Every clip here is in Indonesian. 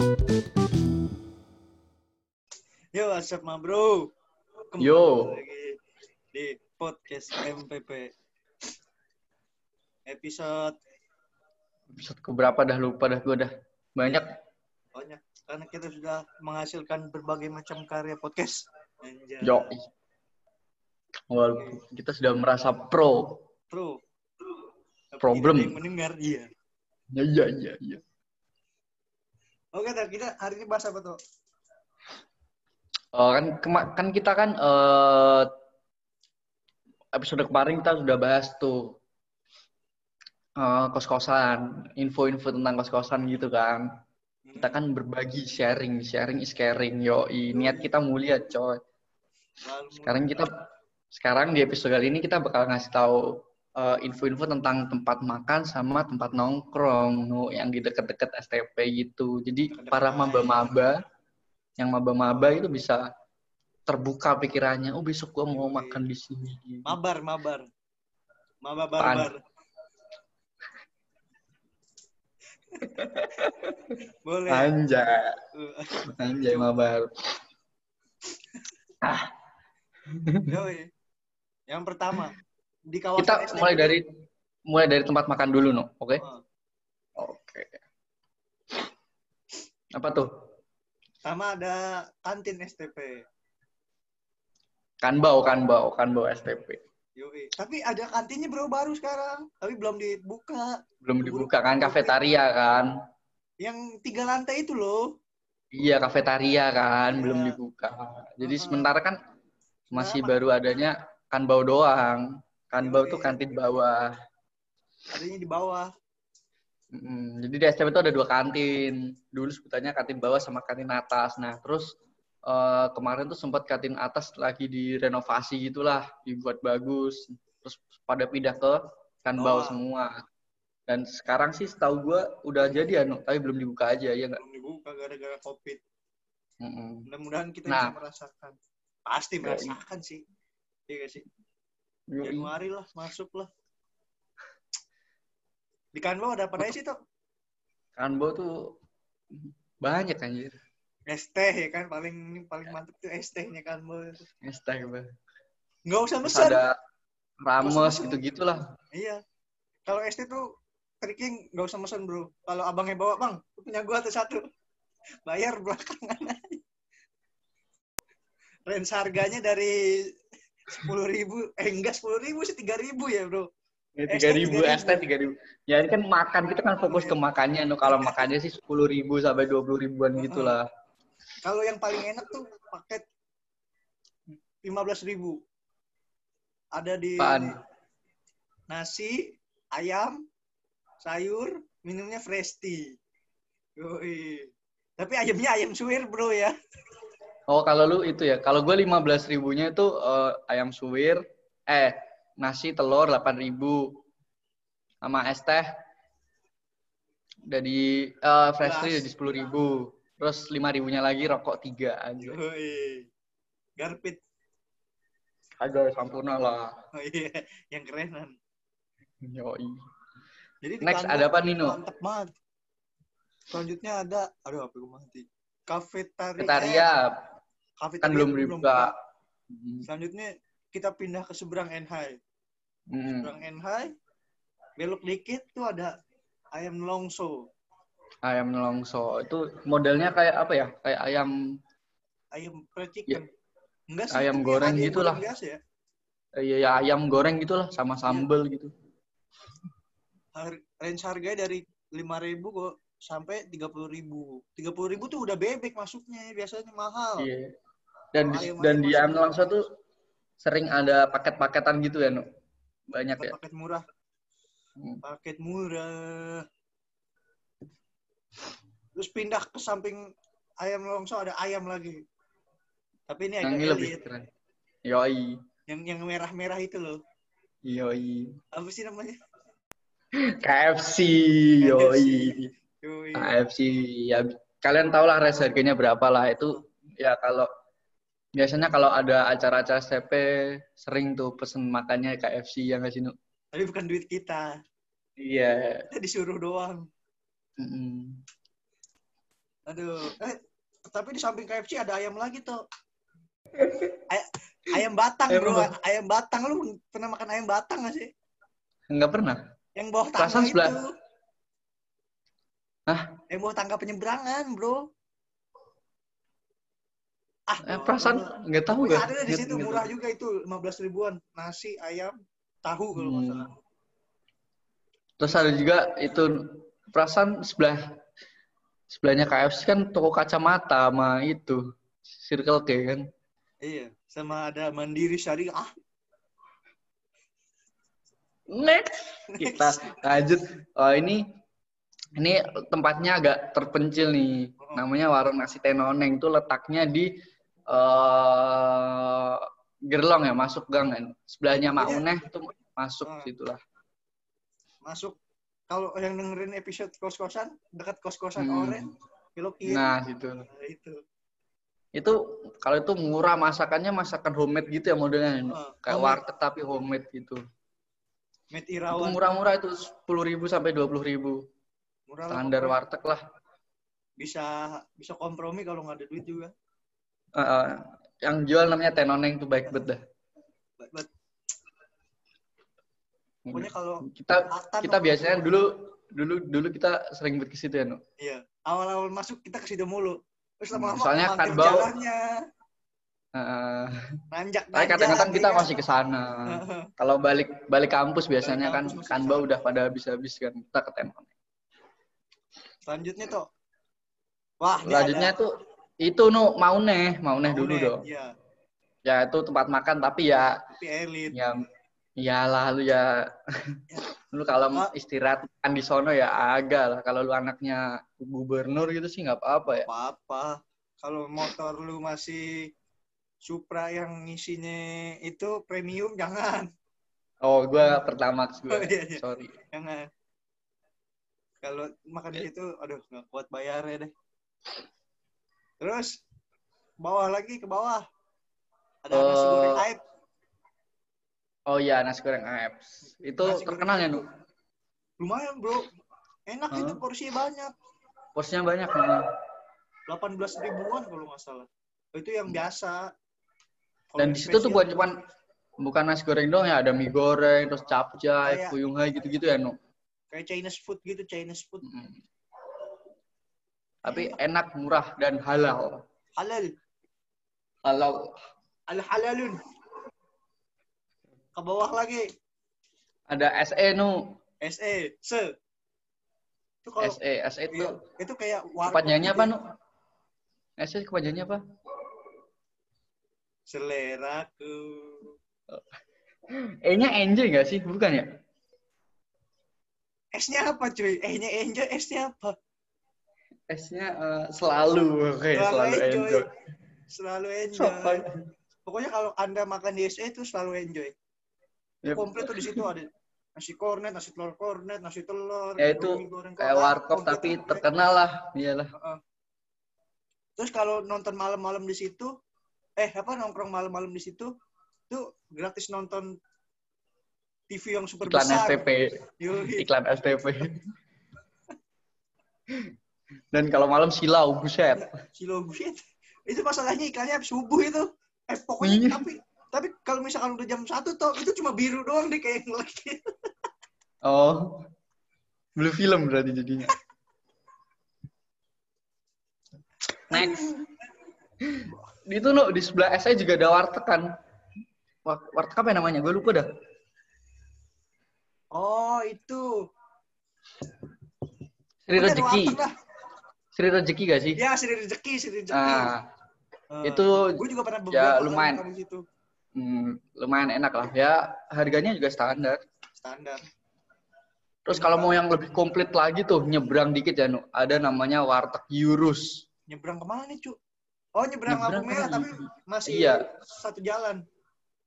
Yo, what's up, ma bro? Kembali Yo. lagi di podcast MPP. Episode Episode keberapa dah lupa dah gue dah. Banyak. banyak karena kita sudah menghasilkan berbagai macam karya podcast. Anjay. Yo. Walaupun kita sudah merasa pro. Tapi Problem. yang mendengar, iya. Ya, iya, iya, iya. Oke, dah, kita hari ini bahas apa tuh? Oh, kan kan kita kan eh episode kemarin kita sudah bahas tuh eh, kos-kosan, info-info tentang kos-kosan gitu kan. Kita kan berbagi, sharing, sharing is caring. Yo, niat kita mulia, coy. Sekarang kita sekarang di episode kali ini kita bakal ngasih tahu eh, info-info tentang tempat makan sama tempat nongkrong no, yang di deket-deket STP gitu. Jadi para maba-maba yang maba-maba itu bisa terbuka pikirannya. Oh besok gua mau makan di sini. mabar, mabar. Mabar barbar. Boleh. Anjay, Uh, anjay mabar. Yoi. Yang pertama di kawasan Kita mulai dari mulai dari tempat makan dulu no, oke? Oh, Oke. Apa tuh? Pertama ada kantin STP. Kanbau, kanbau, kanbau STP. Yoi. Tapi ada kantinnya bro baru sekarang, tapi belum dibuka. Belum dibuka kan kafetaria kan? Yang tiga lantai itu loh. Iya, kafetaria kan, Iya. belum dibuka. Jadi Heeh. sementara kan masih Sementara baru adanya Kanbau doang. Kanbau tuh kantin bawah. Adanya di bawah. Mm, Jadi di STP itu ada dua kantin. Dulu sebutannya kantin bawah sama kantin atas. Nah, terus eh, kemarin tuh sempat kantin atas lagi direnovasi gitulah, dibuat bagus. Terus pada pindah ke Kanbau Bawah. semua. Dan sekarang sih setahu gua udah jadi anu, tapi belum dibuka aja ya nggak? Belum dibuka gara-gara covid. Mm-mm. Mudah-mudahan kita Nah. bisa merasakan. Pasti merasakan sih. Iya gak sih? Januari lah, masuk lah. Di Kanbau ada apa aja sih tuh? Kanbo tuh banyak anjir. Es teh ya kan paling paling mantep tuh es tehnya Kanbau itu. Es teh Bang. Nggak usah besar. ada Mesen-mesen. gitu-gitulah. Iya. Kalau es teh tuh triknya nggak usah mesen bro. Kalau abangnya bawa bang, punya gua tuh satu. Bayar belakangan aja. Range harganya dari sepuluh ribu, eh enggak sepuluh ribu sih tiga ribu ya bro. Ya, tiga ribu, 3.000. es teh tiga ribu. Ya ini kan makan kita kan fokus ke makannya. No, kalau makannya sih sepuluh ribu sampai dua puluh ribuan gitulah. Kalau yang paling enak tuh paket lima belas ribu. Ada di Apaan? nasi, ayam, sayur, minumnya fresh tea. Yoi. Tapi ayamnya ayam suwir bro ya. Oh kalau lu itu ya, kalau gue lima belas ribunya itu eh, ayam suwir, eh nasi telur delapan ribu, sama es teh dari eh fresh tea Belas. jadi sepuluh ribu, terus lima ribunya lagi rokok tiga aja. Garpit. Agak sempurna lah. Oh iya, yang kerenan. Yoi. Jadi di Next ada apa Nino? Mantep banget. Selanjutnya ada, aduh apa gue mati. Kafetaria. Kafetaria Kafetaria kan belum dibuka. Selanjutnya kita pindah ke seberang Enhai. Hmm. Seberang Enhai, belok dikit tuh ada ayam longso. Ayam nelongso itu modelnya kayak apa ya? Kayak ayam Ayam fried chicken. Enggak sih. Ya. ayam goreng ayam gitulah. goreng ya. eh, ya, ya ayam goreng gitulah sama sambel gitu. Har- range harganya dari 5.000 kok sampai 30.000. 30.000 tuh udah bebek masuknya, biasanya mahal. Iya. Dan di, Ayam- dan ayam di nelongso tuh sering ada paket-paketan gitu ya, Nu? Banyak ya. Paket murah. Hmm. Paket murah. Terus pindah ke samping ayam longso ada ayam lagi. Tapi ini Yang agak ini lebih keren. Yoi. Yang yang merah-merah itu loh. Yoi. Apa sih namanya? KFC. Yoi. Yoi. KFC. Ya kalian tau lah res harganya berapa lah itu ya kalau biasanya kalau ada acara-acara STP sering tuh pesen makannya KFC ya nggak sih? Tapi bukan duit kita. Iya. Kita disuruh doang. Mm-mm. Aduh. Eh, tapi di samping KFC ada ayam lagi tuh. Ay- ayam batang Ayam bro, apa? ayam batang lu pernah makan ayam batang gak sih? Nggak pernah. Yang bawah tangga Perasaan itu. sebelah- Hah? Yang bawah tangga penyeberangan bro. Ah, Eh, perasaan nggak tahu gak? ada di situ murah juga itu 15 ribuan nasi ayam tahu kalau nggak Hmm. salah. Terus ada juga itu perasaan sebelah sebelahnya KFC kan toko kacamata sama itu Circle K kan. Iya, sama ada Mandiri Syariah. Ah, Next kita lanjut. Oh ini ini tempatnya agak terpencil nih. Namanya warung nasi tenoneng itu letaknya di eh Gerlong ya, masuk gang kan. Sebelahnya Mauneh itu masuk Ah. situlah. masuk kalau yang dengerin episode kos-kosan dekat kos-kosan Hmm. Oren, belok kiri. Nah, situ. Nah, itu. Itu kalau itu murah masakannya masakan homemade gitu ya modelnya. Ah, Kayak homemade. warteg tapi homemade gitu. Met Itu murah-murah itu 10.000 sampai 20.000. Murah lah, Standar pokoknya. warteg lah. Bisa bisa kompromi kalau nggak ada duit juga. Eh, yang jual namanya tenoneng tuh baik banget dah. But- but Pokoknya kalau Kita Atan kita biasanya itu- dulu dulu dulu kita sering buat ke situ ya, Nu. iya awal-awal masuk kita ke situ mulu. Terus lama-lama Soalnya kan bau- jalannya Heeh. nanjak tapi kadang-kadang kita ya. masih ke sana. Kalau balik balik kampus biasanya Balik kan kampus Kanba ke udah pada habis-habis kan. Kita ke Tenoneng. Selanjutnya tuh. Wah, ini Selanjutnya ada tuh itu Nu Mauneh, Mauneh dulu dong. Iya, Ya itu tempat makan tapi ya tapi elit. ya iyalah lu ya lu kalau Ah. istirahat kan di sono ya agak lah kalau lu anaknya gubernur gitu sih nggak apa-apa ya Apa-apa. Kalau motor lu masih Supra yang isinya itu premium jangan. oh gua pertama Oh, gue iya, iya. sorry Jangan. Kalau makan di situ aduh nggak kuat bayarnya deh. Terus bawah lagi ke bawah. Ada nasi Eh, goreng aib. oh iya nasi goreng apps itu Nasi goreng terkenal ya aib nu tuh Lumayan, Bro. Enak Hah? itu porsinya banyak. posnya banyak nu. 18 ribuan kalau nggak salah. Itu yang biasa. Kalau dan di situ tuh bukan cuman bukan nasi goreng doang ya ada mie goreng terus capcay Kayak- fuyung hai gitu-gitu ya nu kayak Chinese food gitu, Chinese food. Mm. Tapi enak murah dan halal Halal. halal Al halalun. Ke bawah lagi. ada SE nu SE, se. Itu kalau SE SE itu iya, itu kayak kepanjangannya gitu apa nu SE kepanjangannya apa Seleraku. E-nya enjoy nggak sih? Bukan ya? S-nya apa cuy? E-nya enjoy, S-nya apa? S-nya eh, selalu. Oke, Selalu selalu enjoy. enjoy. Selalu enjoy. Sopan. Pokoknya kalau Anda makan di SE itu selalu enjoy. Ya, Komplit tuh di situ ada nasi kornet, nasi telur kornet, nasi telur, Ya, itu goreng kayak warkop tapi komplit. terkenal lah. Iyalah. Heeh. Terus kalau nonton malam-malam di situ, eh apa nongkrong malam-malam di situ, tuh gratis nonton TV yang super Iklan besar. STP. Yoi. Iklan STP. Dan kalau malam silau, buset. Silo bullshit. Itu masalahnya iklannya subuh itu. Eh pokoknya Iya. tapi tapi kalau misalkan udah jam satu toh itu cuma biru doang deh kayak ngelek. Oh. Blue film berarti jadinya. Next. Itu no, di sebelah SE juga ada warteg kan. Wa- Warteg apa ya namanya? Gue lupa dah. Oh itu. Sri Rezeki. Sri Rezeki gak sih? Ya Sri Rezeki, Sri Rezeki. Ah, itu gue juga pernah ya, lumayan. di situ. hmm, lumayan enak lah. Ya harganya juga standar. Standar. Terus kalau mau yang lebih komplit lagi tuh nyebrang dikit ya, Nu. Ada namanya warteg Yurus. Nyebrang ke mana nih, Cu? Oh, nyebrang, Nyebrang lampu merah, tapi masih Iya. satu jalan.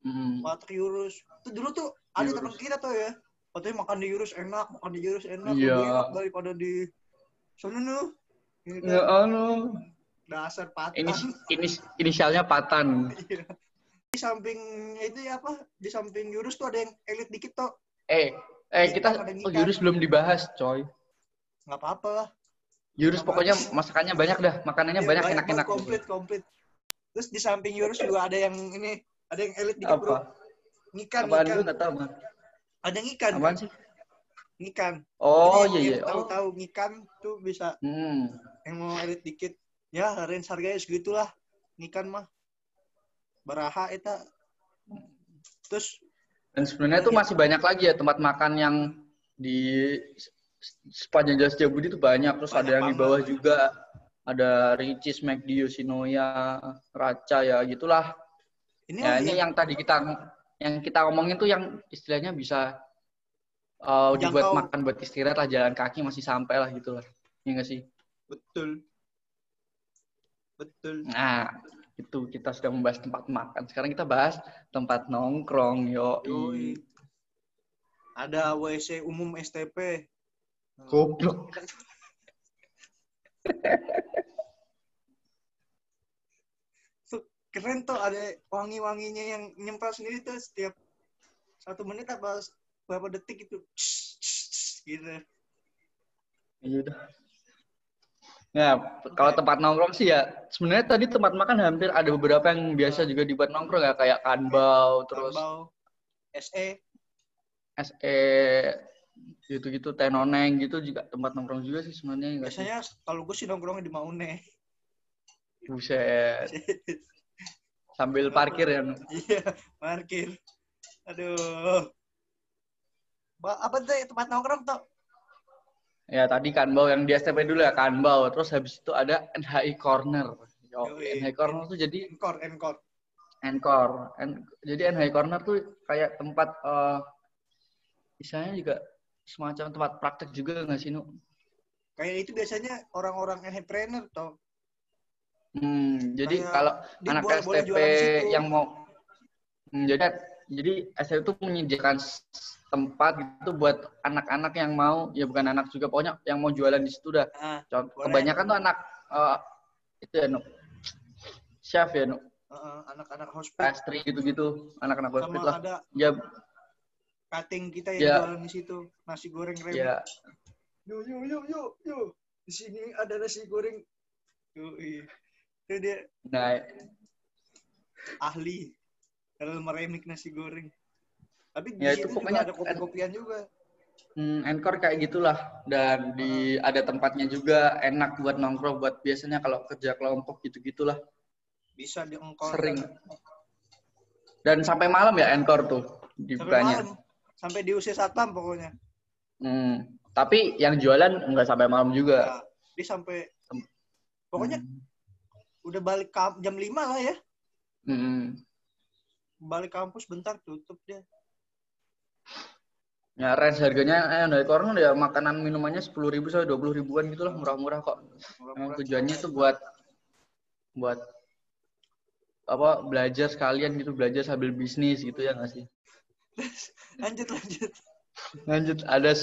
Hmm. Warteg Yurus. Itu dulu tuh ada teman kita tuh ya. Katanya makan di Yurus enak, makan di Yurus enak, Iya. lebih enak daripada di sana Gitu. Ya anu. Dasar patan. Ini ini inisialnya Patan. Iya. di samping itu ya apa? Di samping Yurus tuh ada yang elit dikit tuh. Eh, eh Ikan, kita oh. Yurus belum dibahas, coy. Nggak apa-apa lah. Yurus pokoknya masakannya banyak dah, makanannya Iya, banyak enak-enak. komplit komplit terus di samping Yurus juga ada yang ini ada yang elit dikit bro Apa? ngikan Apaan ngikan nggak tahu, Bang. ada yang ikan Apaan sih? ngikan Oh Jadi iya iya. tahu Oh. ngikan tuh bisa Hmm. Yang mau elit dikit ya range harganya segitulah ngikan mah baraha eta terus Dan sebenarnya tuh masih banyak lagi ya tempat makan yang di sepanjang Jalan Setiabudi itu banyak. Terus ada Banyak yang di banget. bawah juga. Ada Ricis, McD, Yoshinoya, Raca ya gitulah. ini Ya ini ya, yang tadi kita yang kita ngomongin tuh yang istilahnya bisa uh, dibuat makan buat istirahat lah jalan kaki masih sampai lah gitu lah. Iya nggak sih? Betul betul Nah, itu kita sudah membahas tempat makan. Sekarang kita bahas tempat nongkrong, yo. Yoi. ada WC umum STP Goblok. keren tuh ada wangi-wanginya yang nyempel sendiri tuh setiap satu menit apa berapa detik itu gitu Iya udah. Ya, kalau tempat nongkrong sih ya, sebenarnya tadi tempat makan hampir ada beberapa yang biasa juga dibuat nongkrong ya, kayak Kanbau, terus Tambau, SE SE, gitu-gitu, Tenoneng gitu juga tempat nongkrong juga sih sebenarnya. biasanya kalau gue sih nongkrongnya di Maune. Buset. Sambil parkir ya. Iya parkir. Aduh. Apa tuh tempat nongkrong tuh Ya tadi Kanbau yang di STP dulu ya, Kanbau. Terus habis itu ada NHI Corner. Yo. NHI Corner tuh jadi encore encore Encore. En- jadi NHI Corner tuh kayak tempat eh misalnya juga semacam tempat praktek juga nggak sih, Nu? kayak itu biasanya orang-orang entrepreneur tuh Hmm, jadi Kayak kalau anak boleh- STP yang mau Hmm, jadi jadi STP itu menyediakan tempat itu buat anak-anak yang mau. Ya bukan anak juga pokoknya yang mau jualan di situ dah. nah Contoh, kebanyakan tuh anak eh, itu ya, Nu. Chef ya, Nu. uh, anak-anak hospital Pastry gitu-gitu, anak-anak hospital lah. ada Ya, cutting kita yang Ya. jualan di situ. Nasi goreng rem. Ya. Yuk yuk yuk yuk yuk di sini ada nasi goreng. Yuk itu dia. Nah ahli dalam meremik nasi goreng. Tapi di Ya, itu situ pokoknya- ada kopi-kopian juga. Hmm, Encore kayak gitulah. Dan di ada tempatnya juga enak buat nongkrong buat biasanya kalau kerja kelompok gitu gitulah bisa di engkol sering. Dan sampai malam ya Encore tuh sampai dibukanya. malam. Sampai diusir satpam pokoknya. Hmm, tapi yang jualan nggak sampai malam juga. Nah, dia sampai pokoknya Hmm. udah balik jam 5 lah ya. Hmm. Balik kampus bentar tutup dia Ya range harganya eh dari corner ya makanan minumannya sepuluh ribu sampai dua puluh ribuan gitulah murah-murah kok. Emang Murah-murah. tujuannya tuh buat buat apa belajar sekalian gitu belajar sambil bisnis gitu ya nggak sih? lanjut lanjut Lanjut ada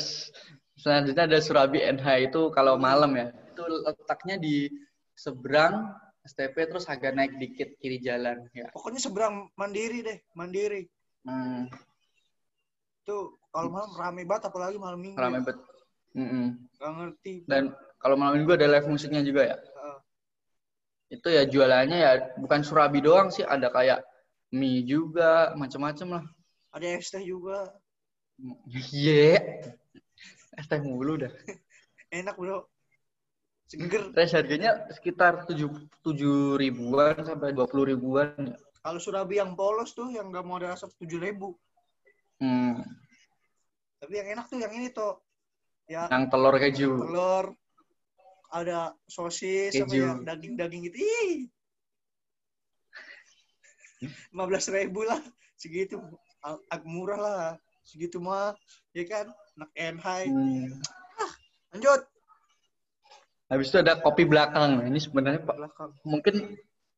selanjutnya ada Surabi NH itu kalau malam ya. Itu letaknya di seberang STP terus agak naik dikit kiri jalan ya. pokoknya seberang mandiri deh mandiri Hmm, tuh kalau malam rame banget apalagi malam minggu rame ya. bet. Mm-mm. Gak ngerti Dan kalau malam minggu ada live musiknya juga ya. Heeh. Itu ya jualannya ya bukan Surabi doang sih, ada kayak mie juga, macam-macam lah. ada es teh juga Iya. Es teh mulu dah. enak bro seger Terus harganya sekitar tujuh tujuh ribuan sampai dua puluh ribuan. ya. kalau surabi yang polos tuh yang gak mau ada asap tujuh ribu Hmm. tapi yang enak tuh yang ini tuh ya Yang telur keju. telur ada sosis sama Keju. ya daging-daging gitu ih lima belas ribu lah segitu Ag- agak murah lah segitu mah ya kan anak NH Hmm. lanjut Habis itu ada kopi belakang. Nah, Ini sebenarnya Pak belakang mungkin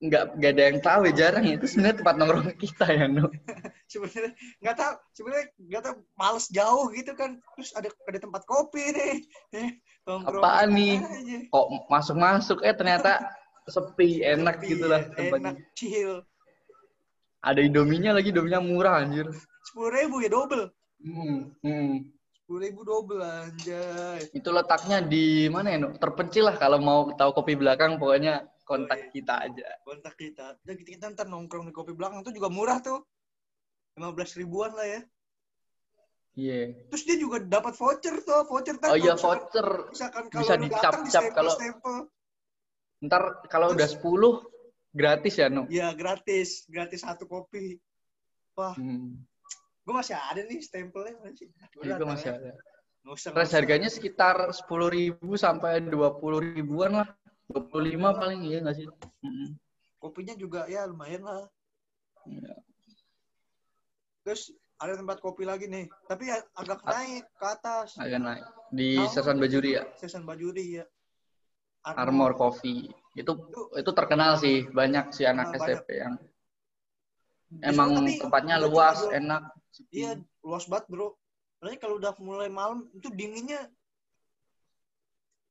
nggak nggak ada yang tahu ya jarang. Itu sebenarnya tempat nongkrong kita ya, Nu. sebenarnya nggak tahu sebenarnya nggak tahu males jauh gitu kan terus ada ada tempat kopi nih Eh, nongkrong Apaan nih? aja. Kok masuk-masuk eh ternyata sepi, enak Kopi, gitu lah ya, tempatnya. enak chill Ada Indominya lagi, Indominya murah anjir. sepuluh ribu ya double Hmm, hmm. Sepuluh Sepuluh ribu double anjay. Itu letaknya di mana ya, Nuk? Terpencil lah kalau mau tahu kopi belakang pokoknya kontak Oh, iya. kita aja. Kontak kita. Dan kita, kita ntar nongkrong di kopi belakang tuh juga murah tuh. 15 ribuan lah ya. Iya. Terus dia juga dapat voucher tuh, voucher ntar Oh iya voucher. Misalkan Bisa kalau lu dicap-cap di kalau-. Ntar kalau udah 10 gratis ya, Nuk? Iya gratis, gratis satu kopi. Wah, Hmm. Gue masih ada nih stempelnya masih. Gua Itu datang masih ya. ada. Nggak usah, Terus harganya sekitar 10.000 sampai 20 ribuan lah. 25 paling iya nggak sih? Mm-mm. Kopinya juga ya lumayan lah. Iya. Terus ada tempat kopi lagi nih, tapi a- agak naik ke atas. Agak naik. Di Tahu? Sesan Bajuri ya, Sesan Bajuri ya. Armor Coffee. Itu itu terkenal sih, banyak sih anak Ah, banyak. SMP yang emang tapi tempatnya luas, jual- enak. Iya, luas banget bro. Soalnya kalau udah mulai malam itu dinginnya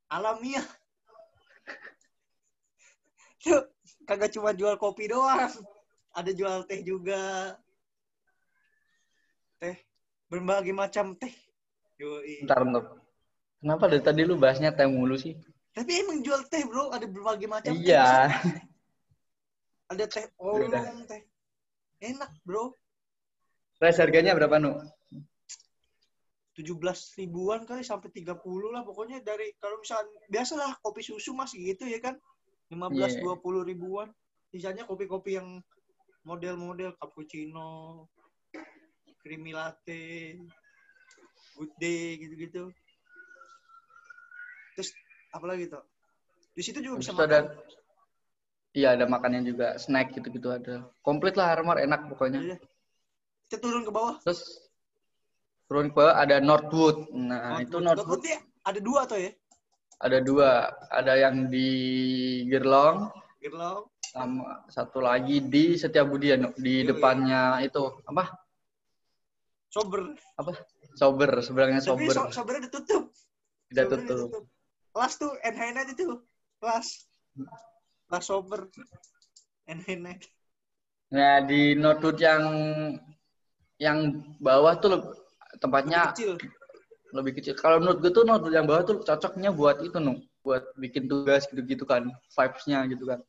alamiah. Tuh, kagak cuma jual kopi doang. Ada jual teh juga. Teh berbagai macam teh. Yoi. Bentar, bentar. Kenapa dari tadi lu bahasnya teh mulu sih? Tapi emang jual teh bro, ada berbagai macam teh. Iya. Ada teh Udah. oolong, teh. Enak bro. Terus harganya berapa, Nu? 17 ribuan kali sampai 30 lah pokoknya dari kalau misalnya biasalah kopi susu masih gitu ya kan 15 Iya. 20 ribuan sisanya kopi-kopi yang model-model cappuccino creamy latte good day gitu-gitu terus apa lagi tuh di situ juga bisa Habis itu ada makan Iya, ada makannya juga, snack gitu-gitu ada. Komplit lah Armor, enak pokoknya. Iya. kita turun ke bawah Terus turun ke bawah ada Northwood. Nah, itu Northwood Northwood ada dua tuh ya ada dua. Ada yang di Gerlong, Gerlau sama satu lagi di Setiabudi ya, di Yoi. depannya itu apa? sober Apa? Sober, sebelahnya tapi Sober. so sobernya ditutup Sobernya tutup. kelas tuh NH Night itu kelas NH Night Nah, di Northwood yang yang bawah tuh tempatnya kecil lebih kecil. Kalau menurut gue tuh Northwood yang bawah tuh cocoknya buat itu, Nu. Buat bikin tugas gitu-gitu kan. Vibes-nya gitu kan.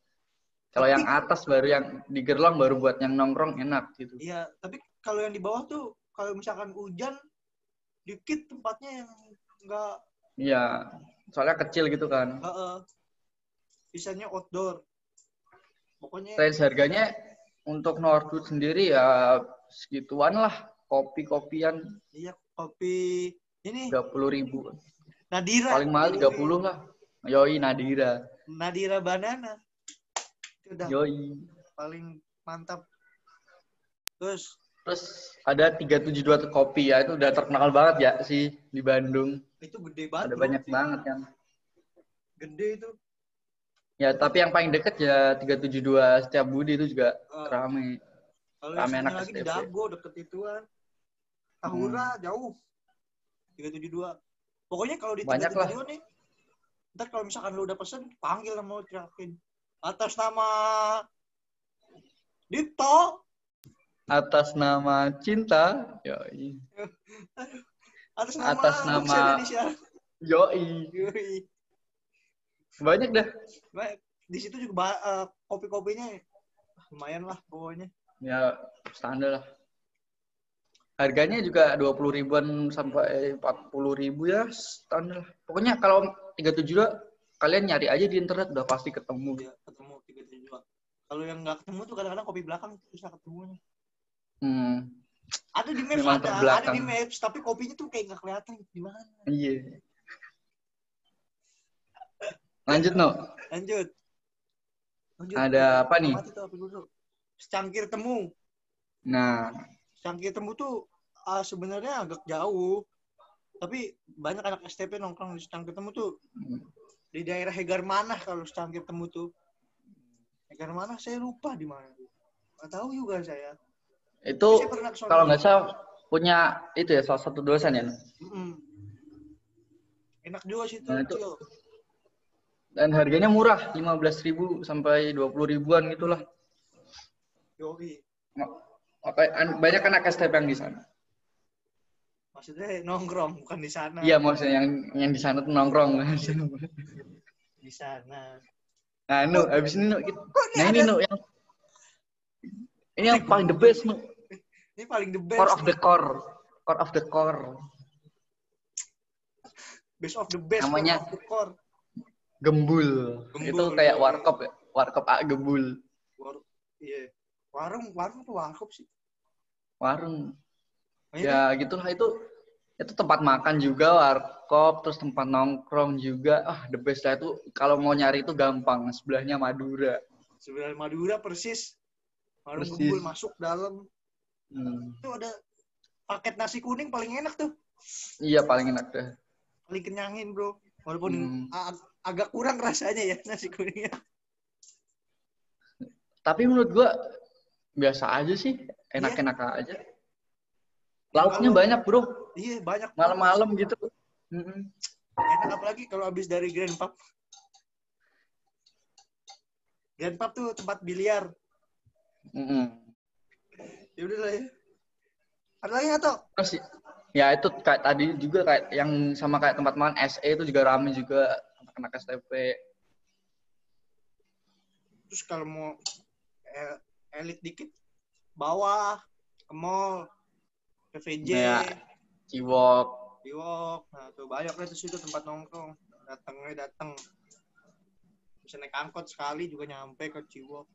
Kalau yang atas baru yang di Gerlong baru buat yang nongkrong enak gitu. iya tapi kalau yang di bawah tuh kalau misalkan hujan dikit tempatnya yang enggak Iya, soalnya kecil gitu kan. uh, sisanya outdoor pokoknya Range harganya untuk Northwood sendiri ya segituan lah. Kopi-kopian iya kopi ini 30 ribu. Nadira Paling mahal 30 lah. Yoi, Nadira. Nadira banana itu udah Yoi. paling mantap terus Terus ada 372 kopi ya, itu udah terkenal banget ya sih di Bandung. itu gede banget Ada banyak banget kan. gede itu Ya, tapi yang paling deket ya 372 setiap Budi itu juga Uh, rame. kalau rame anak lagi di STP. Dago deket ituan Tahura jauh 372 pokoknya kalau di Banyak lah. 372 nih ntar kalau misalkan lu udah pesen panggil sama lu teriakin atas nama Dito Atas nama cinta, yoi. atas nama Atas nama- Indonesia Yoi. Yoi. Banyak dah. Di situ juga eh, kopi-kopinya lumayan lah pokoknya Ya, standar lah. Harganya juga 20 ribuan sampai 40 ribu ya, standar lah. Pokoknya kalau 372 kalian nyari aja di internet udah pasti ketemu. ya ketemu 372 kalau yang nggak ketemu tuh kadang-kadang kopi belakang susah ketemunya Hmm, ada di maps Memang ada ada di maps tapi kopinya tuh kayak nggak kelihatan di mana iya. Lanjut, No. lanjut. Lanjut. Ada apa nih? Secangkir temu. Nah, secangkir temu tuh ah, sebenarnya agak jauh. Tapi banyak anak STP nongkrong di secangkir temu tuh. Di daerah Hegar Manah kalau secangkir temu tuh. Hegar Manah saya lupa di mana. Nggak tahu juga saya. Itu Saya kalau nggak salah punya itu ya salah satu dosen ya. No? Mm-mm. enak juga sih Nah, itu- Dan harganya murah, 15.000 sampai 20 ribuan gitulah. Yoi. Makanya an- banyak anak STP yang di sana. Maksudnya nongkrong bukan di sana. Iya, maksudnya yang yang di sana tuh nongkrong. Di sana. nah, Nu, habis ini Nu, nah ini Nu yang ini yang paling the best Nu. Ini paling the best. Core of the core. Core of the core. best of the best. Namanya- core of the core. Gembul. Gembul, Itu kayak warkop ya. Warkop A gembul. War- Iya. Warung, warung tuh warkop sih. Warung. Oh, iya, Ya gitulah itu itu tempat makan juga warkop terus tempat nongkrong juga ah the best lah itu kalau mau nyari itu gampang sebelahnya Madura Sebenarnya Madura persis. Warung Persis. gembul masuk dalam. Hmm. Itu ada paket nasi kuning paling enak tuh. iya paling enak deh Paling kenyangin bro. Walaupun Hmm. Agak kurang rasanya ya nasi kuningnya. tapi menurut gua biasa aja sih enak-enak aja lauknya Kalau- banyak bro Iya banyak. malam-malam gitu. Enak apalagi kalau habis dari Grand Pub. Grand Pub tuh tempat biliar. Mm-mm. Ya udah lah ya. Ada lagi toh? terus ya itu kayak tadi juga kayak yang sama kayak tempat makan SE itu juga rame juga anak-anak STP Terus kalau mau eh, elit dikit, bawah ke mall, ke VJ, Ya. Ciwok Biwok. Nah tuh banyak lah situ tempat nongkrong. Datangnya datang. Bisa naik angkot sekali juga nyampe ke Ciwok.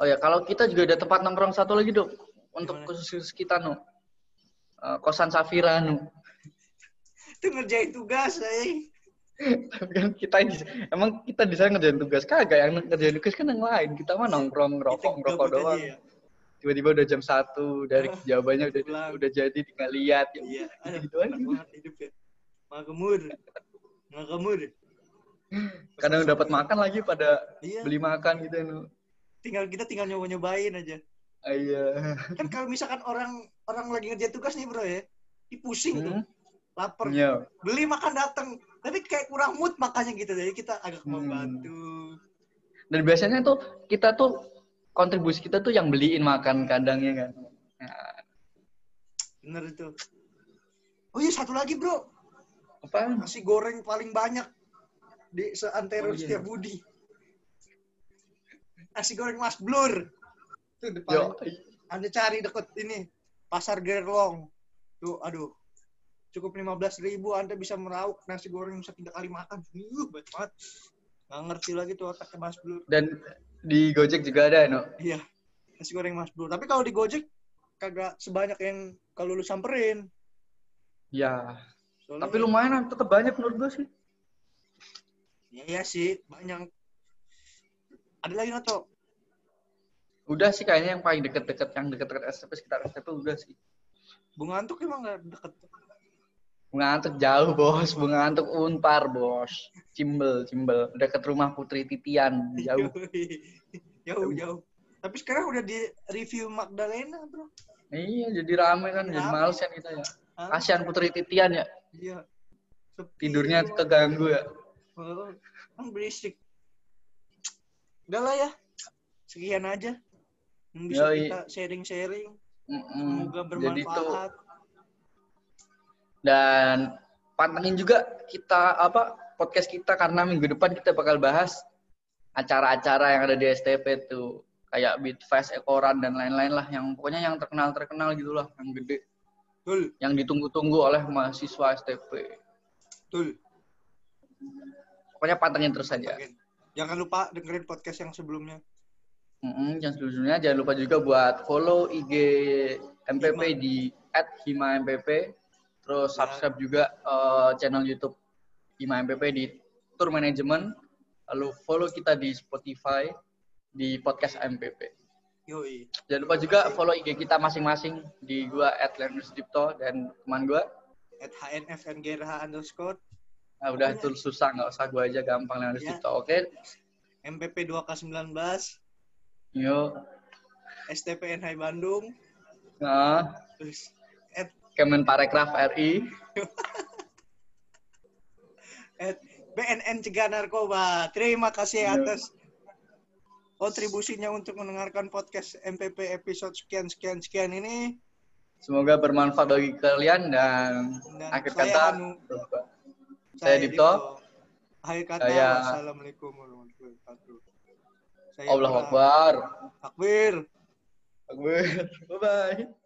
Oh ya, kalau kita juga ada tempat nongkrong satu lagi, Dok. Untuk Gimana? khusus kita, Nu. Eh, kosan Safira, Nu. Itu ngerjain tugas, eh. Tapi kan kita di, emang kita di sana ngerjain tugas kagak yang ngerjain tugas kan yang lain. Kita mah nongkrong, ngerokok, ngerokok doang. ya. Tiba-tiba udah jam satu dari Ah, jawabannya udah pulang. udah jadi tinggal lihat ya. Iya, gitu aja. banget hidup ya. Makmur. Makmur. Kadang dapat makan lagi pada Iya, beli makan gitu, Nu. tinggal kita tinggal nyoba-nyobain aja. Ah, Iya. Kan kalau misalkan orang orang lagi ngerjain tugas nih, Bro ya. Ih, pusing tuh, Hmm. lapar. Iya. Beli makan datang. Tapi kayak kurang mood makannya gitu. Jadi kita agak Hmm. membantu. Dan biasanya tuh kita tuh kontribusi kita tuh yang beliin makan kadangnya kan. Nah, Bener itu. Oh iya, satu lagi, Bro. apa? Nasi goreng paling banyak di seantero Oh, iya. setiap budi. Nasi goreng Mas Blur. Itu Yo, depan. Anda cari deket ini. Pasar Gerlong. Tuh, aduh. Cukup 15 ribu Anda bisa meraup nasi goreng bisa tiga kali makan. Uh, baik banget. Nggak ngerti lagi tuh otaknya Mas Blur. dan di Gojek juga ada, no. Iya. Nasi goreng Mas Blur. Tapi kalau di Gojek kagak sebanyak yang kalau lu samperin. Ya, Soalnya tapi lumayan tetap banyak menurut gue sih. Ya, iya sih, banyak. Ada lagi nggak tuh? Udah sih kayaknya yang paling deket-deket, yang deket-deket STP sekitar STP udah sih. Bunga Antuk emang nggak deket. Bunga Antuk jauh, bos. Bunga Antuk unpar, bos. Cimbel, cimbel. Deket rumah Putri Titian. Jauh. jauh, jauh. Tapi sekarang udah di review Magdalena, bro. iya, jadi rame kan. Jadi males kan kita ya. Kasihan Putri Titian ya. Iya. Sepi, Tidurnya keganggu ya. Oh, kan berisik. Udah lah ya. Sekian aja. Bisa Yoi. kita sharing-sharing. Mm-mm. Semoga Jadi tuh bermanfaat. Dan pantengin juga kita apa podcast kita karena minggu depan kita bakal bahas acara-acara yang ada di STP tuh kayak Beatfest, Ekoran dan lain-lain lah yang pokoknya yang terkenal-terkenal gitulah yang gede Betul, yang ditunggu-tunggu oleh mahasiswa STP. betul. Pokoknya pantengin terus. Oke. Jangan lupa dengerin podcast yang sebelumnya. Mm-mm, yang sebelumnya jangan lupa juga buat follow IG MPP Hima. di @hima_mpp terus Ya. subscribe juga eh, channel YouTube Hima MPP di Tour Management lalu follow kita di Spotify di podcast MPP. Yoi. Jangan lupa juga follow IG kita masing-masing di gua @leonardipto dan teman gua. At HNFNGRH underscore. Nah, udah itu susah nggak usah gua aja gampang Leonard Ya. Dipto. Oke. MPP 2K19. Yuk. STPN Hai Bandung. Nah, Terus at, Kemenparekraf RI. at BNN Cegah Narkoba. Terima kasih Iya. atas kontribusinya untuk mendengarkan podcast MPP episode sekian sekian sekian ini. Semoga bermanfaat bagi kalian dan, Dan akhir saya kata Hanu. Saya Dipto. Akhir kata, Saya- wassalamualaikum warahmatullahi wabarakatuh. Saya Allah. Akbar. Takbir. Akbar. Bye bye.